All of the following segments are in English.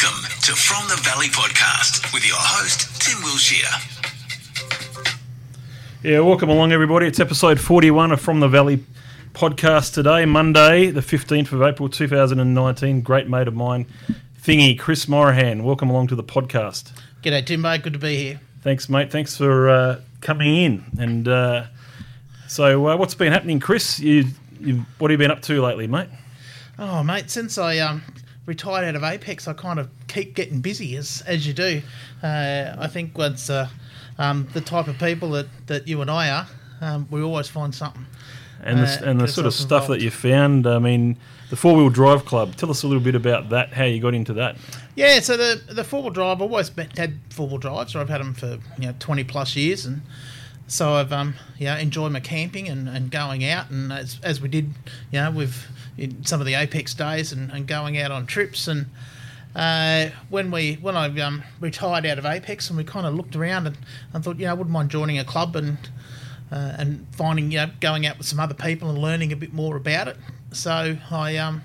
Welcome to From the Valley podcast with your host, Tim Wilshire. Yeah, welcome along, everybody. It's episode 41 of From the Valley podcast today, Monday, the 15th of April 2019. Great mate of mine, Thingy, Chris Morahan. Welcome along to the podcast. G'day, Tim, mate. Good to be here. Thanks, mate. Thanks for uh, coming in. And uh, so, uh, what's been happening, Chris? You, you, what have you been up to lately, mate? Oh, mate, since I um, retired out of Apex, I kind of keep getting busy as as you do. Uh, I think once uh, um, the type of people that, that you and I are, um, we always find something. And the, Uh, and the sort of stuff that you found. I mean, the four wheel drive club. Tell us a little bit about that. How you got into that? Yeah, so the the four wheel drive, I've always been, had four wheel drives. So I've had them for you know twenty plus years, and so I've um yeah enjoyed my camping and, and going out, and as as we did, you know, with in some of the Apex days and, and going out on trips and. Uh, when we when I um, retired out of Apex and we kind of looked around and, and thought you know I wouldn't mind joining a club and uh, and finding you know going out with some other people and learning a bit more about it. So I um,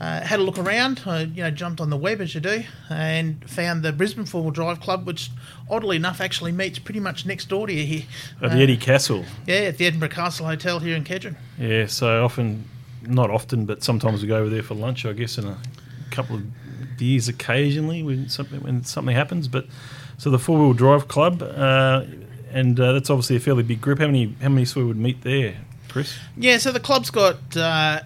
uh, had a look around. I, you know, jumped on the web as you do, and found the Brisbane Four Wheel Drive Club, which oddly enough actually meets pretty much next door to you here. At Uh, the Eddie Castle. Yeah, at the Edinburgh Castle Hotel here in Kedron. Yeah, so often, not often, but sometimes we go over there for lunch. I guess in a couple of years, occasionally when something when something happens. But so the four wheel drive club, uh, and uh, that's obviously a fairly big group. How many how many sort of would meet there, Chris? Yeah, so the club's got. Uh,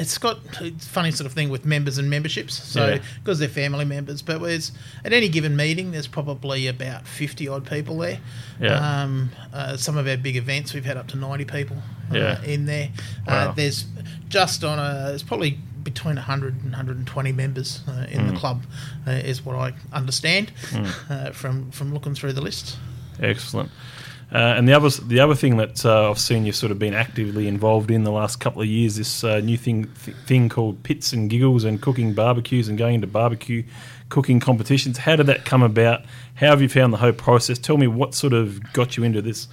it's got it's a funny sort of thing with members and memberships. So Yeah. because they're family members, but there's at any given meeting, there's probably about fifty odd people there. Yeah. Um, uh, some of our big events, we've had up to ninety people uh, Yeah. in there. Wow. Uh, there's just on a. It's probably between 100 and 120 members uh, in Hmm. the club, uh, is what I understand uh, from from looking through the list. Excellent. Uh, and the other the other thing that uh, I've seen you sort of been actively involved in the last couple of years, this uh, new thing th- thing called pits and giggles and cooking barbecues and going to barbecue cooking competitions. How did that come about? How have you found the whole process? Tell me what sort of got you into this.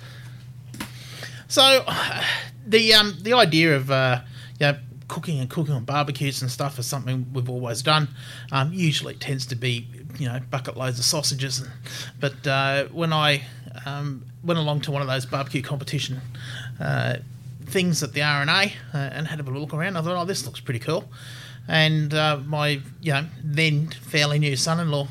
So, the um, the idea of uh, you know, cooking and cooking on barbecues and stuff is something we've always done. Um, usually, it tends to be you know bucket loads of sausages, and, but uh, when I um, went along to one of those barbecue competition uh, things at the RNA uh, and had a look around, I thought, oh, this looks pretty cool. And uh, my you know then fairly new son-in-law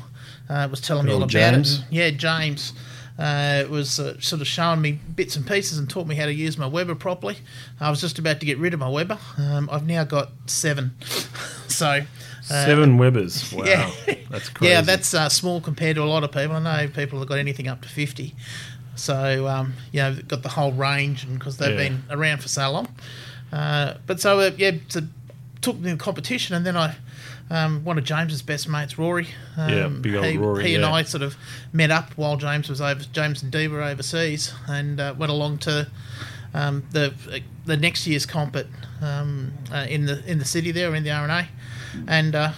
uh, was telling me all about James. it. And, yeah, James uh, was uh, sort of showing me bits and pieces and taught me how to use my Weber properly. I was just about to get rid of my Weber. Um, I've now got seven. so. Uh, Seven Webers. Wow, yeah. that's crazy. Yeah, that's uh, small compared to a lot of people. I know people have got anything up to 50. So, um, you know, got the whole range and because they've Yeah. been around for so long. Uh, but so, uh, yeah, so took the competition and then I. Um, one of James's best mates, Rory. Um, Yeah, big old he, Rory, He and. I sort of met up while James was over. James and Dee were overseas, and uh, went along to um, the the next year's comp at um, uh, in the in the city there in the RNA, and uh,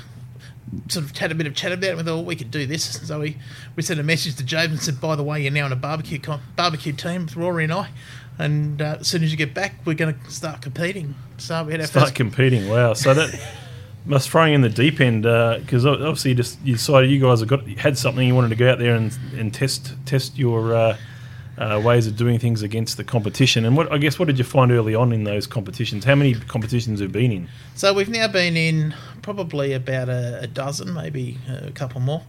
sort of had a bit of chat about it. We thought well, we could do this, so we, we sent a message to James and said, "By the way, you're now in a barbecue barbecue team with Rory and I, and uh, as soon as you get back, we're going to start competing." So we had our Start first competing. Wow. So that must throwing in the deep end because obviously you just you decided you guys have got had something you wanted to go out there and and test test your uh, uh, ways of doing things against the competition. And what I guess what did you find early on in those competitions? How many competitions have been in? So we've now been in probably about a, a dozen, maybe a couple more.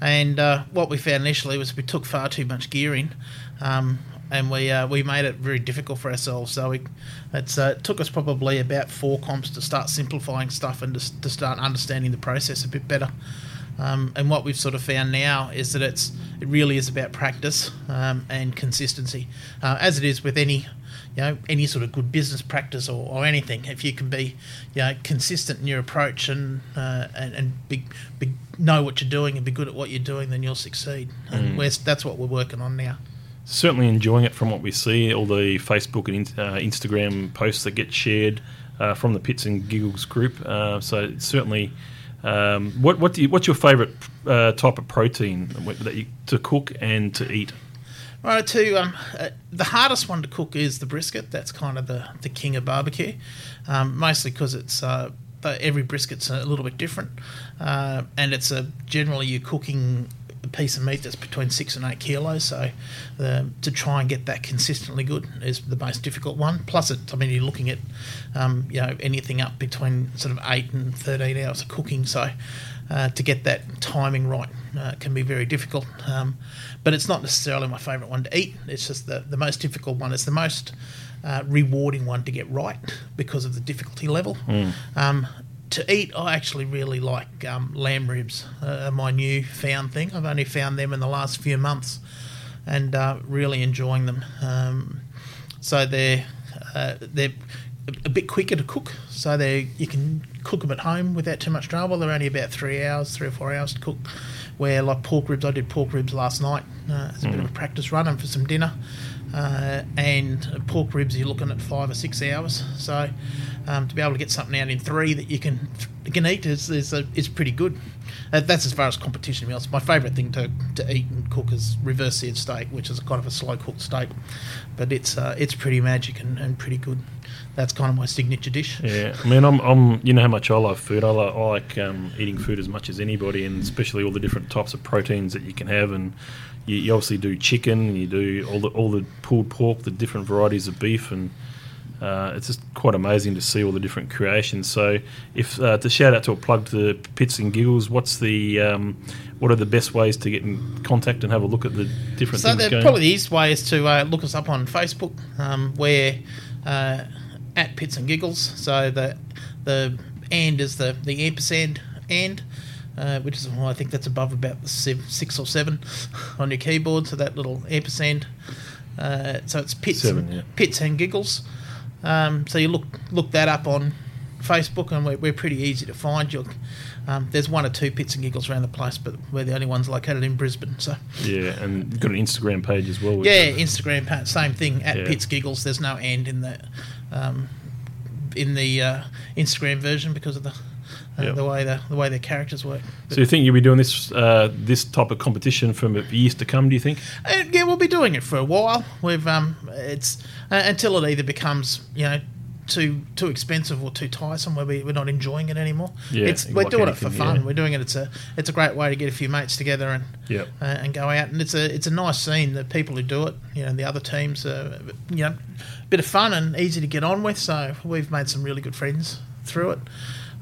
And uh, what we found initially was we took far too much gear in, um, and we uh, we made it very difficult for ourselves. So we, it's, uh, it took us probably about four comps to start simplifying stuff and to, to start understanding the process a bit better. Um, and what we've sort of found now is that it's it really is about practice um, and consistency, uh, as it is with any you know any sort of good business practice or, or anything. If you can be you know consistent in your approach and uh, and, and be, be, know what you're doing and be good at what you're doing, then you'll succeed. And we're, that's what we're working on now. Certainly enjoying it from what we see, all the Facebook and uh, Instagram posts that get shared uh, from the Pits and Giggles group. Uh, so it's certainly, um, what what do you, what's your favourite uh, type of protein that you to cook and to eat? Right, to um, uh, the hardest one to cook is the brisket. That's kind of the, the king of barbecue, um, mostly because it's uh, every brisket's a little bit different, uh, and it's a generally you're cooking a piece of meat that's between six and eight kilos. So the, to try and get that consistently good is the most difficult one. Plus, it, I mean, you're looking at um, you know anything up between sort of eight and thirteen hours of cooking. So uh, to get that timing right uh, can be very difficult. Um, but it's not necessarily my favourite one to eat. It's just the, the most difficult one. It's the most uh, rewarding one to get right because of the difficulty level. Um, to eat, I actually really like um, lamb ribs. Uh, my new found thing. I've only found them in the last few months, and uh, really enjoying them. Um, so they're uh, they're a bit quicker to cook. So they you can cook them at home without too much trouble. They're only about three hours, three or four hours to cook. Where like pork ribs, I did pork ribs last night uh, as a bit of a practice run and for some dinner. Uh, and pork ribs, you're looking at five or six hours. So um, to be able to get something out in three that you can can eat is is, uh, is pretty good. That's as far as competition meals. My favourite thing to, to eat and cook is reverse seared steak, which is kind of a slow cooked steak, but it's uh, it's pretty magic and, and pretty good. That's kind of my signature dish. Yeah, I mean, I'm, I'm, you know how much I love food. I like, I like um, eating food as much as anybody, and especially all the different types of proteins that you can have. And you, you obviously do chicken, you do all the all the pulled pork, the different varieties of beef, and uh, it's just quite amazing to see all the different creations. So, if uh, to shout out to a plug to Pits and Giggles, what's the um, what are the best ways to get in contact and have a look at the different So things the, probably the easiest way is to uh, look us up on Facebook, um, where uh, at Pits and Giggles. So the the and is the the ampersand and. Uh, which is well, I think that's above about the sev- six or seven on your keyboard. So that little ampersand. Uh, so it's pits, Seven, yeah. pits and giggles. Um, so you look look that up on Facebook, and we're, we're pretty easy to find. You, um, there's one or two pits and giggles around the place, but we're the only ones located in Brisbane. So yeah, and you've got an Instagram page as well. yeah, is- Instagram same thing at Yeah. Pits Giggles. There's no end in the um, in the uh, Instagram version because of the uh, Yep. the way the the way their characters work. So you think you'll be doing this uh, this type of competition for years to come? Do you think? Uh, yeah, we'll be doing it for a while. We've um, it's uh, until it either becomes you know too too expensive or too tiresome where we, we're not enjoying it anymore. Yeah, it's we're like doing it for fun. yeah. We're doing it. It's a it's a great way to get a few mates together and Yep. uh, and go out. And it's a it's a nice scene. The people who do it, you know, the other teams, are, you know, a bit of fun and easy to get on with. So we've made some really good friends through it.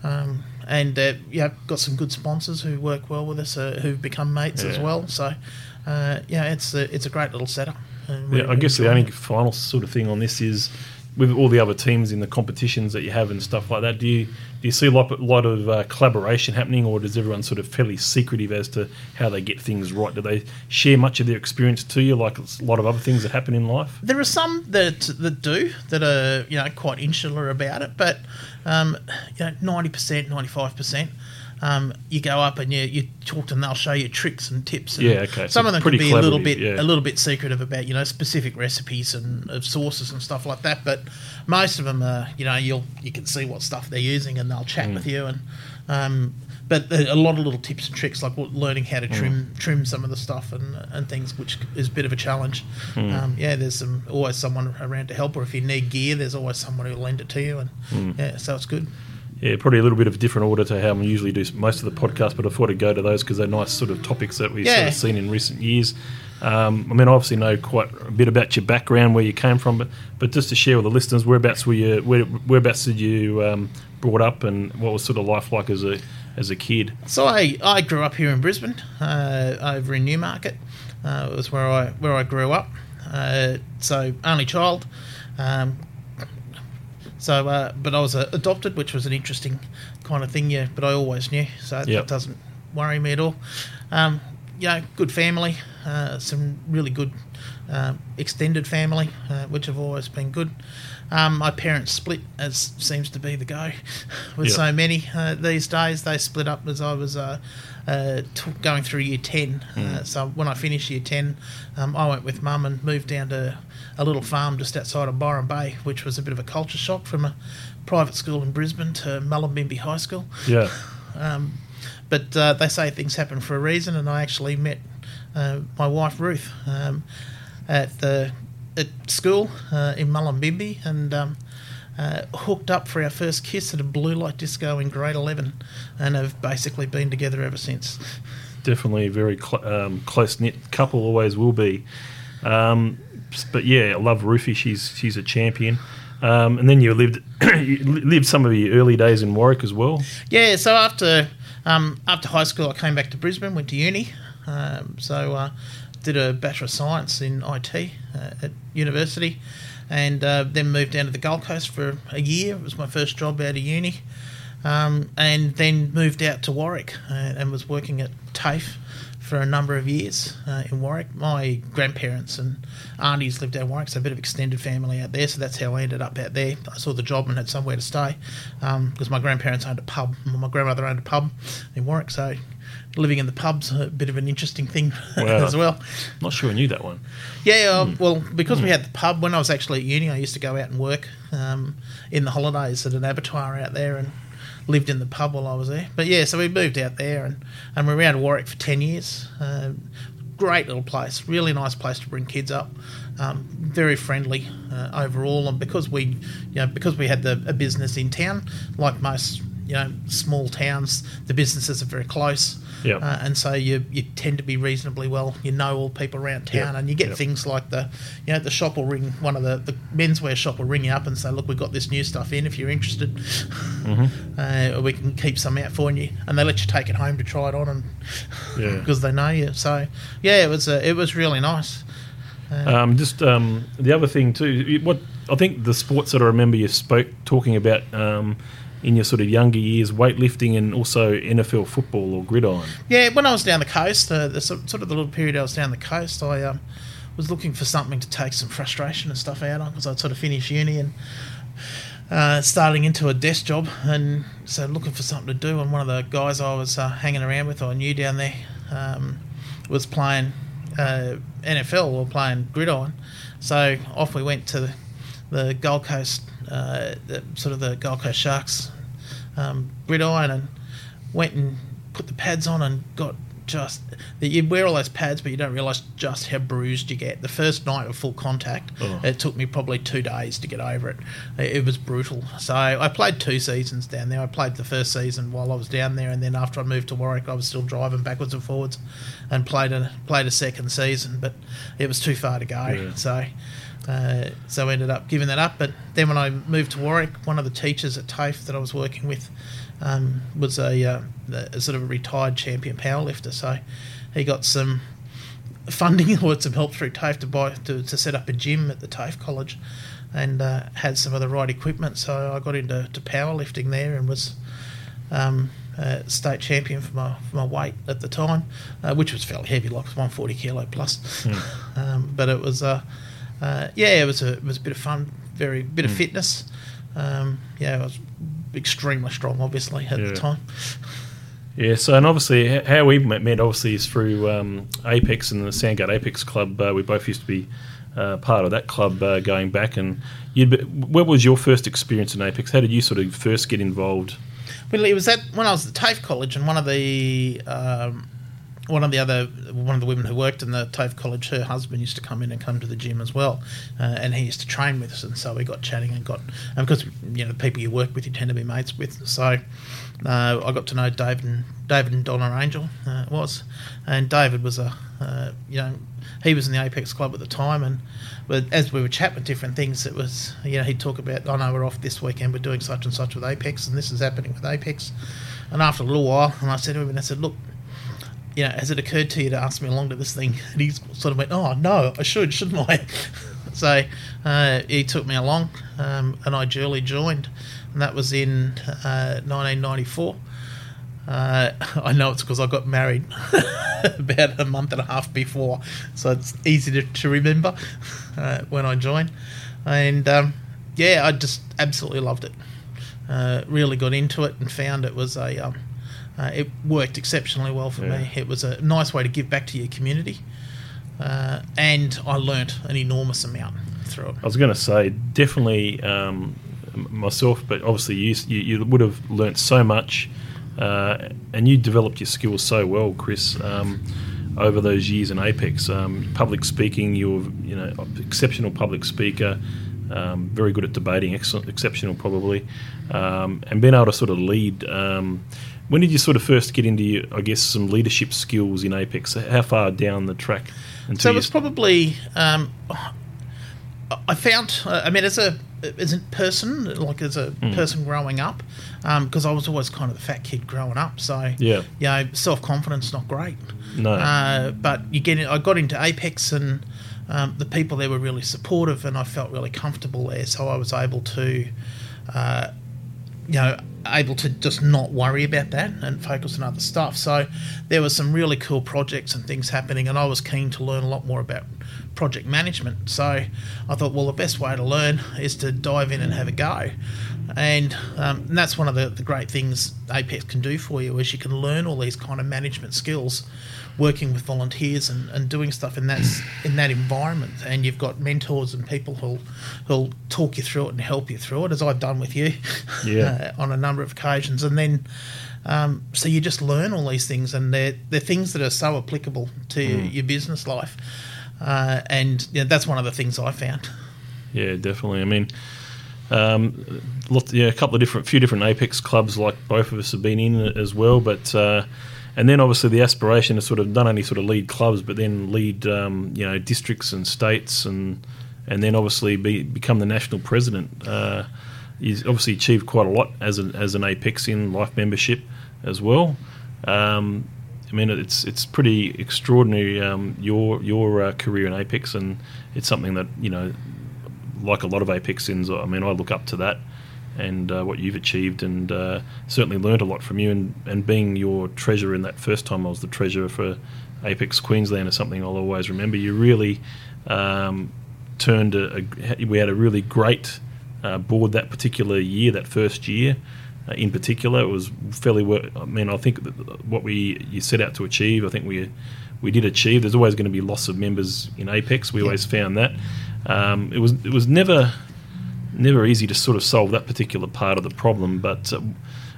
Um, and uh, yeah, got some good sponsors who work well with us, uh, who've become mates as well. So uh, yeah, it's a, it's a great little setup. Yeah, I guess the only final sort of thing on this is with all the other teams in the competitions that you have and stuff like that. Do you do you see a lot, lot of uh, collaboration happening, or does everyone sort of fairly secretive as to how they get things right? Do they share much of their experience to you, like a lot of other things that happen in life? There are some that that do that are you know quite insular about it, but um, you know ninety percent, ninety five percent. Um, you go up and you, you talk to them. They'll show you tricks and tips. And Yeah, okay, Some so of them can be a little bit yeah. a little bit secretive about you know specific recipes and of sauces and stuff like that. But most of them are you know you'll you can see what stuff they're using and they'll chat Mm. with you and. Um, but a lot of little tips and tricks, like learning how to Mm. trim trim some of the stuff and and things, which is a bit of a challenge. Mm. Um, yeah, there's some always someone around to help, or if you need gear, there's always someone who'll lend it to you, and Mm. yeah, so it's good. Yeah, probably a little bit of a different order to how we usually do most of the podcast, but I thought I'd go to those because they're nice sort of topics that we've sort of seen in recent years. Um, I mean, I obviously know quite a bit about your background, where you came from, but, but just to share with the listeners, whereabouts were you? Where, whereabouts did you um, brought up, and what was sort of life like as a as a kid? So I, I grew up here in Brisbane, uh, over in Newmarket. Uh, it was where I where I grew up. Uh, so only child. Um, so, uh, but I was uh, adopted, which was an interesting kind of thing. Yeah, but I always knew, so Yep. that doesn't worry me at all. Um, you know, good family, uh, some really good uh, extended family, uh, which have always been good. Um, my parents split, as seems to be the go with Yep. so many uh, these days. They split up as I was uh, t- going through year 10. Uh, so when I finished year 10, um, I went with mum and moved down to a little farm just outside of Byron Bay, which was a bit of a culture shock from a private school in Brisbane to Mullumbimby High School. Yeah, Um, but uh, they say things happen for a reason, and I actually met uh, my wife Ruth um, at the at school uh, in Mullumbimby, and um, uh, hooked up for our first kiss at a blue light disco in grade 11 and have basically been together ever since. Definitely a very cl- um, close knit couple, always will be. Um, but yeah, I love Ruthie. She's she's a champion. Um, and then you lived you lived some of your early days in Warwick as well. Yeah, so after um, after high school, I came back to Brisbane, went to uni. Um, so uh, did a Bachelor of Science in IT uh, at university, and uh, then moved down to the Gold Coast for a year. It was my first job out of uni, um, and then moved out to Warwick uh, and was working at TAFE for a number of years uh, in Warwick. My grandparents and aunties lived out in Warwick, so a bit of extended family out there. So that's how I ended up out there. I saw the job and had somewhere to stay because um, my grandparents owned a pub. My grandmother owned a pub in Warwick, so living in the pub's a bit of an interesting thing Wow. as well. Not sure I knew that one. Yeah, uh, well, because we had the pub when I was actually at uni, I used to go out and work um, in the holidays at an abattoir out there and lived in the pub while I was there. But yeah, so we moved out there and, and we're around Warwick for 10 years. Um great little place, really nice place to bring kids up. Um, very friendly uh, overall, and because we, you know, because we had the, a business in town, like most, you know, small towns, the businesses are very close. Yep. Uh, and so you you tend to be reasonably well. You know all people around town, Yep. and you get Yep. things like the, you know, the shop will ring one of the the menswear shop will ring you up and say, look, we've got this new stuff in. If you're interested, uh, we can keep some out for you, and they let you take it home to try it on, and Yeah. because they know you. So yeah, it was uh, it was really nice. Um, just um, the other thing too. What I think the sports that I remember you spoke talking about um, in your sort of younger years, weightlifting and also NFL football or gridiron. Yeah, when I was down the coast, uh, the sort of the little period I was down the coast, I um, was looking for something to take some frustration and stuff out on because I'd sort of finished uni and uh, starting into a desk job, and so looking for something to do. And one of the guys I was uh, hanging around with, I knew down there, um, was playing uh, NFL or playing gridiron. So off we went to the, the Gold Coast, uh, the, sort of the Gold Coast Sharks um, gridiron, and went and put the pads on and got just you wear all those pads, but you don't realise just how bruised you get. The first night of full contact, Oh. it took me probably two days to get over it. It it was brutal. So I played two seasons down there. I played the first season while I was down there, and then after I moved to Warwick, I was still driving backwards and forwards, and played a played a second season, but it was too far to go. Yeah. So. Uh, so I ended up giving that up. But then when I moved to Warwick, one of the teachers at TAFE that I was working with um, was a, uh, a sort of a retired champion powerlifter. So he got some funding or some help through TAFE to buy to, to set up a gym at the TAFE college, and uh, had some of the right equipment. So I got into to powerlifting there and was. Um, uh, state champion for my for my weight at the time, uh, which was fairly heavy, like 140 kilo plus. Um, but it was, uh, uh, yeah, it was a it was a bit of fun, very bit of fitness. Um, yeah, I was extremely strong, obviously at Yeah. the time. Yeah, so and obviously how we met, obviously is through um, Apex and the Sandgate Apex Club. Uh, we both used to be uh, part of that club uh, going back. And you'd be, what was your first experience in Apex? How did you sort of first get involved? Well, it was that when I was at TAFE college, and one of the um, one of the other one of the women who worked in the TAFE college, her husband used to come in and come to the gym as well, uh, and he used to train with us, and so we got chatting and got and because you know the people you work with, you tend to be mates with, so. Uh, I got to know David and David and Donna Angel uh, was, and David was a uh, you know he was in the Apex Club at the time, and but as we were chatting with different things, it was you know he'd talk about I know we're off this weekend, we're doing such and such with Apex, and this is happening with Apex, and after a little while, and I said to him, and I said, look, you know, has it occurred to you to ask me along to this thing? And he sort of went, oh no, I should, shouldn't I? so uh, he took me along, um, and I duly joined, and that was in uh, 1994. Uh, I know it's because I got married about a month and a half before, so it's easy to, to remember uh, when I joined. And um, yeah, I just absolutely loved it. Uh, really got into it and found it was a um, uh, it worked exceptionally well for Yeah. me. It was a nice way to give back to your community, uh, and I learnt an enormous amount through it. I was going to say definitely um, myself, but obviously you, you you would have learnt so much, uh, and you developed your skills so well, Chris, um, over those years in Apex. Um, public speaking, you're you know exceptional public speaker. Um, very good at debating, excellent, exceptional probably, um, and being able to sort of lead. Um, when did you sort of first get into, I guess, some leadership skills in Apex? How far down the track? So it was probably. Um, I found. I mean, as a as a person, like as a Hmm. person growing up, because I was always kind of the fat kid growing up. So Yeah. you know, self confidence not great. No. Uh, but you get. In, I got into Apex and. Um, the people there were really supportive, and I felt really comfortable there. So I was able to, uh, you know, able to just not worry about that and focus on other stuff. So there were some really cool projects and things happening, and I was keen to learn a lot more about project management. So I thought, well, the best way to learn is to dive in and have a go. And, um, and that's one of the, the great things Apex can do for you is you can learn all these kind of management skills working with volunteers and, and doing stuff in that in that environment and you've got mentors and people who'll who'll talk you through it and help you through it as I've done with you Yeah. uh, on a number of occasions and then um, so you just learn all these things and they're, they're things that are so applicable to your business life uh, and yeah, that's one of the things I found Yeah, definitely. I mean, um, yeah, a couple of different, few different Apex clubs, like both of us have been in as well. But uh, and then obviously the aspiration to sort of not only sort of lead clubs, but then lead um, you know districts and states, and and then obviously be, become the national president. Uh, he's obviously achieved quite a lot as an as an Apexian life membership as well. Um, I mean, it's it's pretty extraordinary um, your your uh, career in Apex, and it's something that you know like a lot of Apexians, I mean, I look up to that and uh, what you've achieved, and uh, certainly learned a lot from you. And, and being your treasurer in that first time, I was the treasurer for Apex Queensland, is something I'll always remember. You really um, turned a, a. We had a really great uh, board that particular year, that first year. Uh, in particular, it was fairly. wor- I mean, I think what we you set out to achieve, I think we we did achieve. There's always going to be loss of members in Apex. We always found that. Um, it was it was never never easy to sort of solve that particular part of the problem. But uh,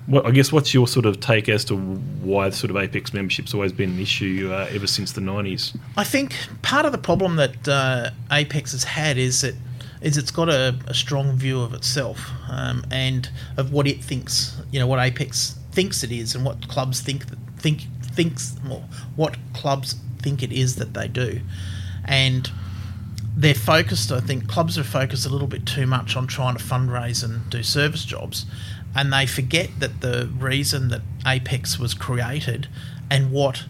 what, I guess what's your sort of take as to why sort of Apex membership's always been an issue uh, ever since the '90s? I think part of the problem that uh, Apex has had is that is it's got a, a strong view of itself um, and of what it thinks. You know what Apex thinks it is, and what clubs think think thinks or what clubs think it is that they do, and they're focused. I think clubs are focused a little bit too much on trying to fundraise and do service jobs, and they forget that the reason that Apex was created and what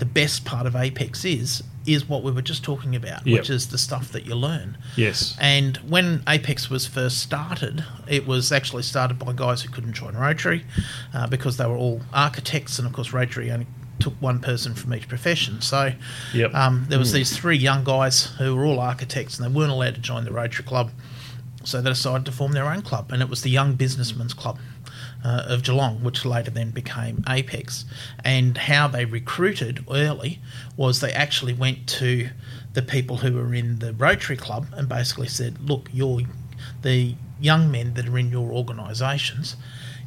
the best part of Apex is is what we were just talking about, Yep. which is the stuff that you learn. Yes. And when Apex was first started, it was actually started by guys who couldn't join Rotary uh, because they were all architects, and of course Rotary only took one person from each profession. So Yep. um, there was these three young guys who were all architects, and they weren't allowed to join the Rotary Club. So they decided to form their own club, and it was the Young Businessmen's Club uh, of Geelong, which later then became Apex. And how they recruited early was they actually went to the people who were in the Rotary Club and basically said, "Look, you're the young men that are in your organisations.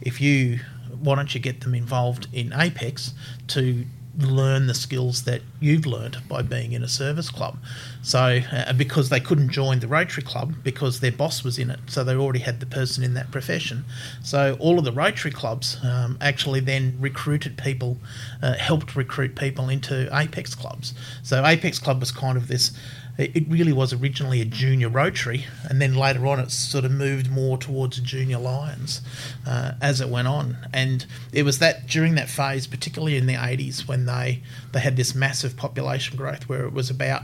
If you why don't you get them involved in Apex to learn the skills that you've learned by being in a service club. So, uh, because they couldn't join the Rotary Club because their boss was in it, so they already had the person in that profession. So, all of the Rotary clubs um, actually then recruited people, uh, helped recruit people into Apex clubs. So, Apex Club was kind of this. It really was originally a junior Rotary, and then later on it sort of moved more towards junior Lions uh, as it went on. And it was that during that phase, particularly in the 80s, when they, they had this massive population growth where it was about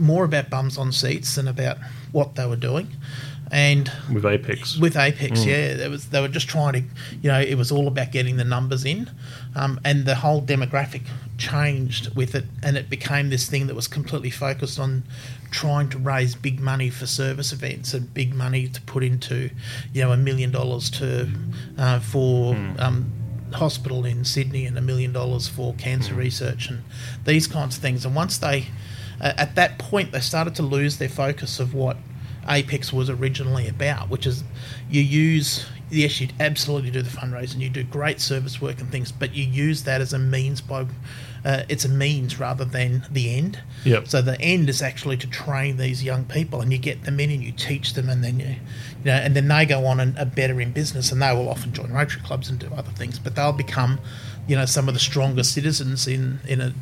more about bums on seats than about what they were doing. And With Apex. with Apex, yeah, there was they were just trying to, you know, it was all about getting the numbers in, um, and the whole demographic changed with it, and it became this thing that was completely focused on trying to raise big money for service events and big money to put into, you know, a million dollars to uh, for. Um, hospital in Sydney and a million dollars for cancer research and these kinds of things. And once they uh, at that point they started to lose their focus of what Apex was originally about, which is you use yes, you absolutely do the fundraising, you do great service work and things, but you use that as a means by uh, it's a means rather than the end. Yep. So the end is actually to train these young people, and you get them in and you teach them, and then you, you know, and then they go on and are better in business, and they will often join Rotary clubs and do other things, but they'll become, you know, some of the strongest citizens in in a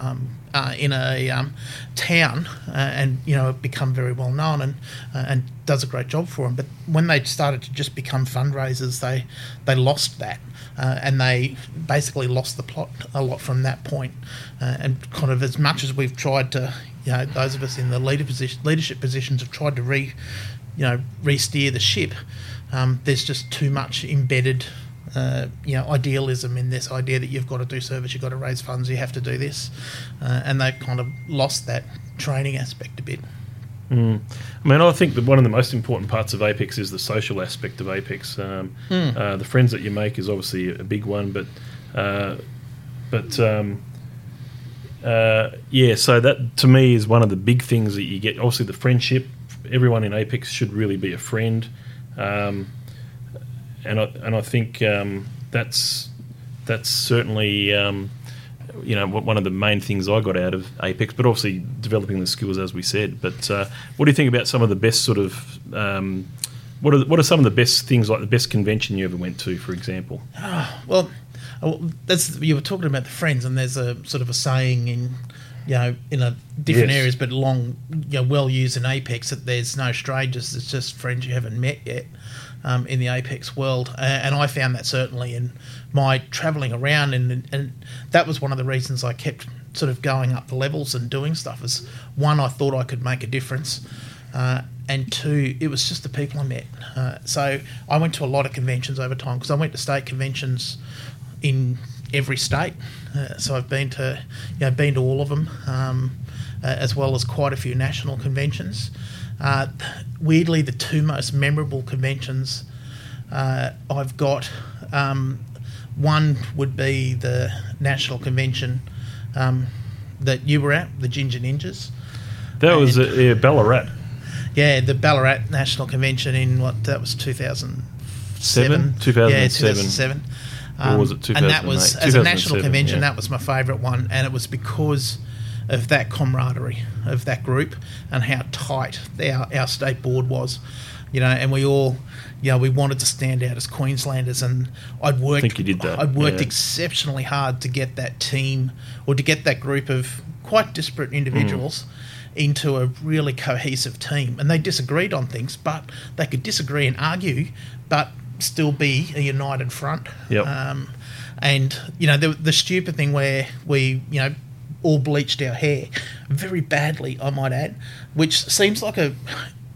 um, uh, in a um, town uh, and you know become very well known and uh, and does a great job for them. But when they started to just become fundraisers, they they lost that. Uh, and they basically lost the plot a lot from that point. Uh, and kind of as much as we've tried to, you know, those of us in the leader position, leadership positions have tried to re, you know, re-steer the ship. Um, there's just too much embedded uh, you know, idealism in this idea that you've got to do service, you've got to raise funds, you have to do this, uh, and they've kind of lost that training aspect a bit. Mm. I mean, I think that one of the most important parts of Apex is the social aspect of Apex. Um, Mm. uh, the friends that you make is obviously a big one, but uh, but um, uh, yeah, so that to me is one of the big things that you get. Obviously, the friendship. Everyone in Apex should really be a friend, um, and I and I think um, that's that's certainly. Um, you know, one of the main things I got out of Apex, but obviously developing the skills as we said. But uh, what do you think about some of the best sort of um, what are what are some of the best things like the best convention you ever went to, for example? Well, uh, that's you were talking about the friends, and there's a sort of a saying in you know in a different Yes. areas, but long, you know, well used in Apex that there's no strangers. It's just friends you haven't met yet. Um, in the Apex world, uh, and I found that certainly in my travelling around, and and that was one of the reasons I kept sort of going up the levels and doing stuff. Is one, I thought I could make a difference, uh, and two, it was just the people I met. Uh, so I went to a lot of conventions over time because I went to state conventions in every state. Uh, so I've been to, you know, been to all of them, um, uh, as well as quite a few national conventions. Uh, weirdly, the two most memorable conventions uh, I've got, um, one would be the national convention um, that you were at, the Ginger Ninjas. That was And- uh, yeah, Ballarat. Yeah, the Ballarat National Convention in what that was 2007. Seven? Yeah, 2007. 2007. Or was it Um, And that was 2008? as a national convention. yeah. That was my favourite one, and it was because of that camaraderie of that group and how tight our, our state board was. You know, and we all, you know, we wanted to stand out as Queenslanders, and I'd worked. think you did that, I'd worked yeah. exceptionally hard to get that team or to get that group of quite disparate individuals into a really cohesive team. And they disagreed on things, but they could disagree and argue, but still be a united front. Yep. Um, and you know the the stupid thing where we you know all bleached our hair very badly, I might add, which seems like a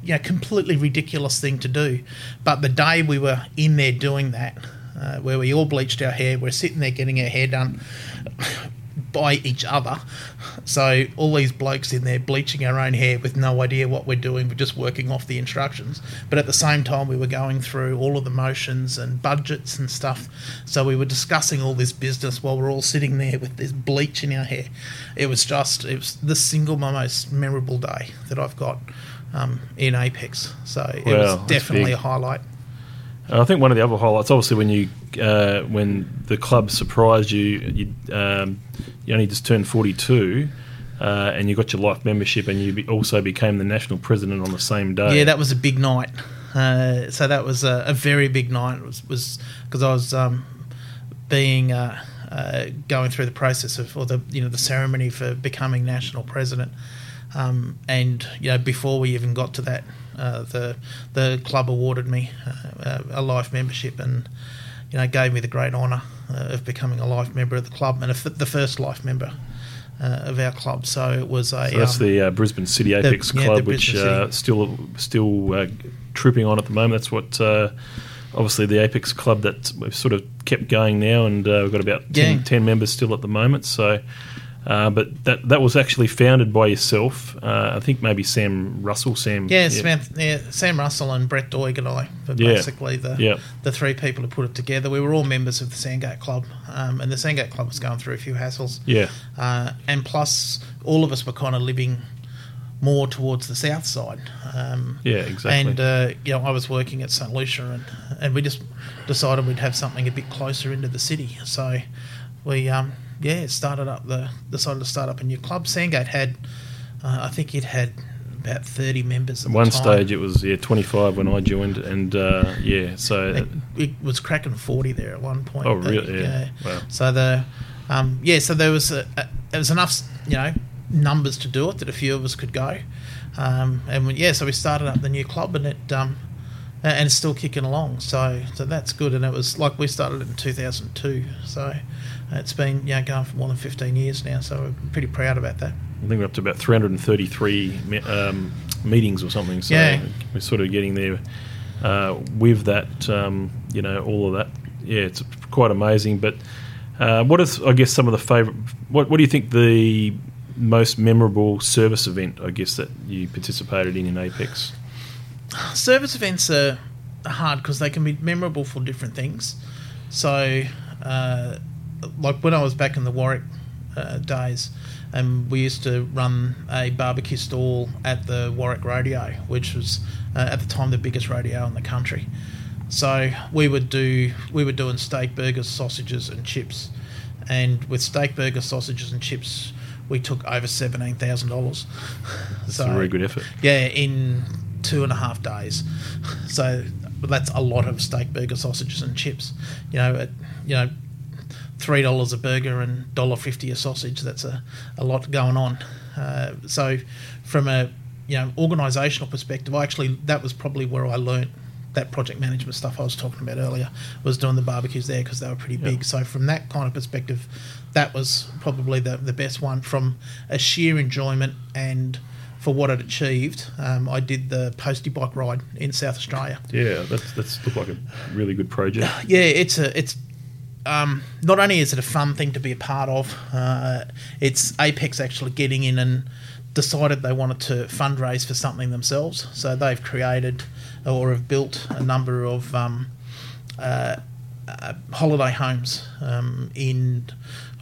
you know completely ridiculous thing to do. But the day we were in there doing that, uh, where we all bleached our hair, we're sitting there getting our hair done by each other. So all these blokes in there bleaching our own hair with no idea what we're doing. We're just working off the instructions. But at the same time, we were going through all of the motions and budgets and stuff. So we were discussing all this business while we're all sitting there with this bleach in our hair. It was just it was the single most memorable day that I've got um, in Apex. So it Wow, was definitely a highlight. I think one of the other highlights, obviously, when you uh, when the club surprised you, you um, you only just turned forty two. Uh, and you got your life membership, and you be, also became the national president on the same day. Yeah, that was a big night. Uh, so that was a, a very big night. It was was because I was um, being uh, uh, going through the process of or the you know the ceremony for becoming national president. Um, and you know before we even got to that, uh, the the club awarded me uh, a life membership and you know gave me the great honour uh, of becoming a life member of the club and a f- the first life member. Uh, of our club, so it was a. So that's um, the uh, Brisbane City Apex the Club, which Brisbane uh, still still uh, trooping on at the moment. That's what uh, obviously the Apex Club that we've sort of kept going now, and uh, we've got about 10, Yeah. 10 members still at the moment. So, uh, but that that was actually founded by yourself. Uh, I think maybe Sam Russell. Sam. Yeah, Sam, yeah, Sam Russell and Brett Doig and I were Yeah. basically the Yeah. the three people who put it together. We were all members of the Sandgate Club, um, and the Sandgate Club was going through a few hassles. Yeah. Uh, and plus, all of us were kind of living more towards the south side. Um, Yeah, exactly. And uh, you know, I was working at St Lucia, and and we just decided we'd have something a bit closer into the city. So we um, yeah started up the decided to start up a new club. Sandgate had uh, I think it had about thirty members. At one stage, it was yeah 25 when I joined, and uh, yeah, so It, it was cracking forty there at one point. Oh, really? Yeah. Wow. So the um, yeah, so there was a, a, there was enough you know numbers to do it that a few of us could go, um, and we, yeah, so we started up the new club and it um, and it's still kicking along. So so that's good. And it was like we started in two thousand two. So it's been yeah going for more than fifteen years now. So we're pretty proud about that. I think we're up to about 333 me- um, meetings or something. So Yeah. we're sort of getting there uh, with that, um, you know, all of that. Yeah, it's quite amazing. But uh, what is, I guess, some of the favourite? What, what do you think the most memorable service event, I guess, that you participated in in Apex? Service events are hard because they can be memorable for different things. So, uh, like when I was back in the Warwick uh, days, and we used to run a barbecue stall at the Warwick Rodeo, which was uh, at the time the biggest rodeo in the country. So we would do we were doing steak burgers, sausages, and chips, and with steak burgers, sausages, and chips, we took over seventeen thousand dollars. It's a very good effort. Yeah, in two and a half days. So that's a lot of steak burger, sausages, and chips. You know, at, you know, three dollars a burger and dollar fifty a sausage. That's a, a lot going on. Uh, so, from a you know organisational perspective, I actually that was probably where I learnt that project management stuff I was talking about earlier. Was doing the barbecues there because they were pretty big. So from that kind of perspective, that was probably the the best one from a sheer enjoyment and for what it achieved. Um, I did the postie bike ride in South Australia. Yeah, that's that's looked like a really good project. Yeah, it's a it's um, not only is it a fun thing to be a part of, uh, it's Apex actually getting in and decided they wanted to fundraise for something themselves. So they've created or have built a number of um, uh, uh, holiday homes um, in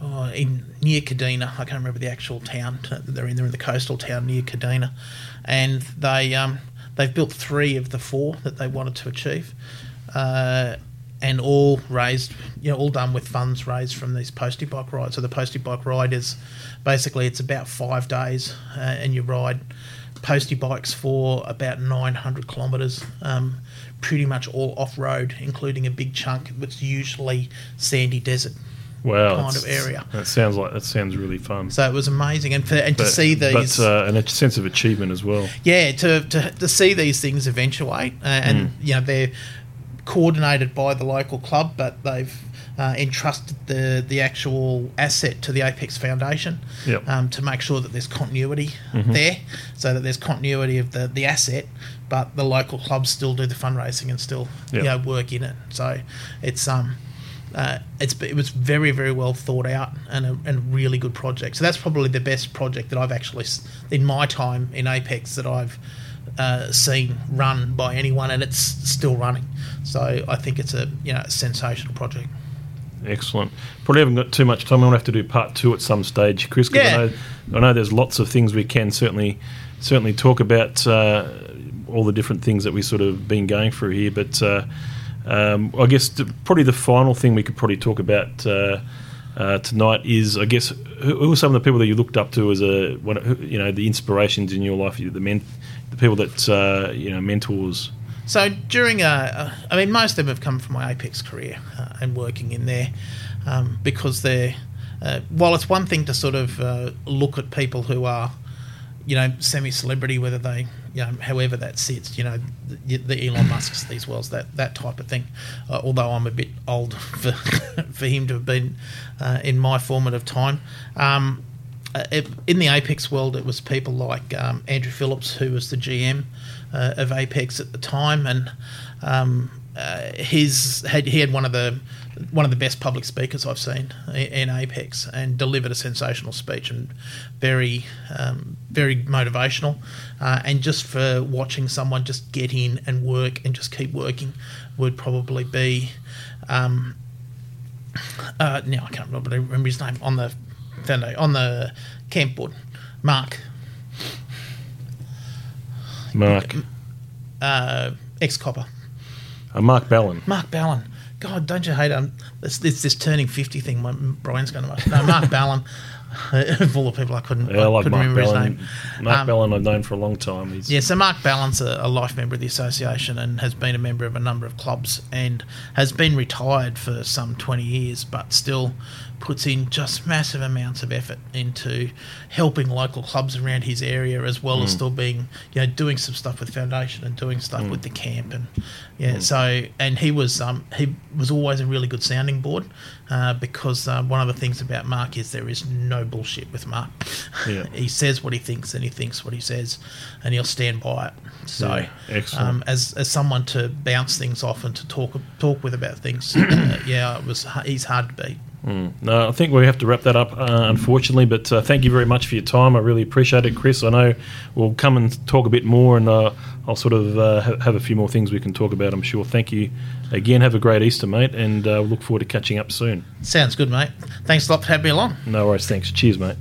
oh, in near Kadina. I can't remember the actual town that they're in. They're in the coastal town near Kadina, and they um, they've built three of the four that they wanted to achieve. Uh, and all raised, you know, all done with funds raised from these postie bike rides. So the postie bike ride is basically it's about five days, uh, and you ride postie bikes for about 900 kilometres, um, pretty much all off road, including a big chunk that's usually sandy desert. Wow, kind of area. That sounds like that sounds really fun. So it was amazing, and for, and to see these, but uh, and a sense of achievement as well. yeah, to, to to see these things eventuate, uh, and Hmm. you know they're coordinated by the local club, but they've uh, entrusted the the actual asset to the Apex Foundation Yep. um, to make sure that there's continuity Mm-hmm. there, so that there's continuity of the the asset, but the local clubs still do the fundraising and still you know work in it. So it's um. Uh, it's it was very very well thought out and a, and a really good project. So that's probably the best project that I've actually in my time in Apex that I've uh, seen run by anyone, and it's still running. So I think it's a you know a sensational project. Excellent. Probably haven't got too much time. We'll have to do part two at some stage, Chris. Yeah. I know, I know there's lots of things we can certainly certainly talk about. Uh, all the different things that we sort of been going through here, but uh, um, I guess the, probably the final thing we could probably talk about uh, uh, tonight is, I guess, who, who are some of the people that you looked up to as a, you know, the inspirations in your life, the men, people that uh, you know, mentors. So during, uh, I mean, most of them have come from my Apex career uh, and working in there um, because they're. Uh, while it's one thing to sort of uh, look at people who are, you know, semi-celebrity, whether they, you know, however that sits, you know, the, the Elon Musk's, these worlds, that that type of thing. Uh, although I'm a bit old for for him to have been uh, in my formative time. Um, uh, in the Apex world, it was people like um, Andrew Phillips, who was the GM uh, of Apex at the time, and um, uh, his had he had one of the one of the best public speakers I've seen in, Apex, and delivered a sensational speech and very um, very motivational, uh, and just for watching someone just get in and work and just keep working would probably be. Um, uh, now I can't remember his name on the foundation, on the camp board. Mark. Mark. uh, ex copper. Uh, Mark Ballon. Mark Ballon. God, don't you hate him? This, this, this turning 50 thing, my, Brian's going to No, Mark Ballon. of all the people I couldn't, Yeah, I like couldn't Mark remember Ballon. his name. Mark Um, Ballon I've known for a long time. He's, Yeah, so Mark Ballon's a, a life member of the association and has been a member of a number of clubs and has been retired for some 20 years, but still puts in just massive amounts of effort into helping local clubs around his area as well as still being, you know, doing some stuff with foundation and doing stuff with the camp and yeah. So and he was um he was always a really good sounding board uh, because uh, one of the things about Mark is there is no bullshit with Mark. Yeah. he says what he thinks and he thinks what he says and he'll stand by it. So, Yeah, um, as as someone to bounce things off and to talk talk with about things, uh, yeah, it was he's hard to beat. No, I think we have to wrap that up, uh, unfortunately. But uh, thank you very much for your time. I really appreciate it, Chris. I know we'll come and talk a bit more, and uh, I'll sort of uh, ha- have a few more things we can talk about. I'm sure. Thank you again. Have a great Easter, mate, and uh, look forward to catching up soon. Sounds good, mate. Thanks a lot for having me along. No worries. Thanks. Cheers, mate.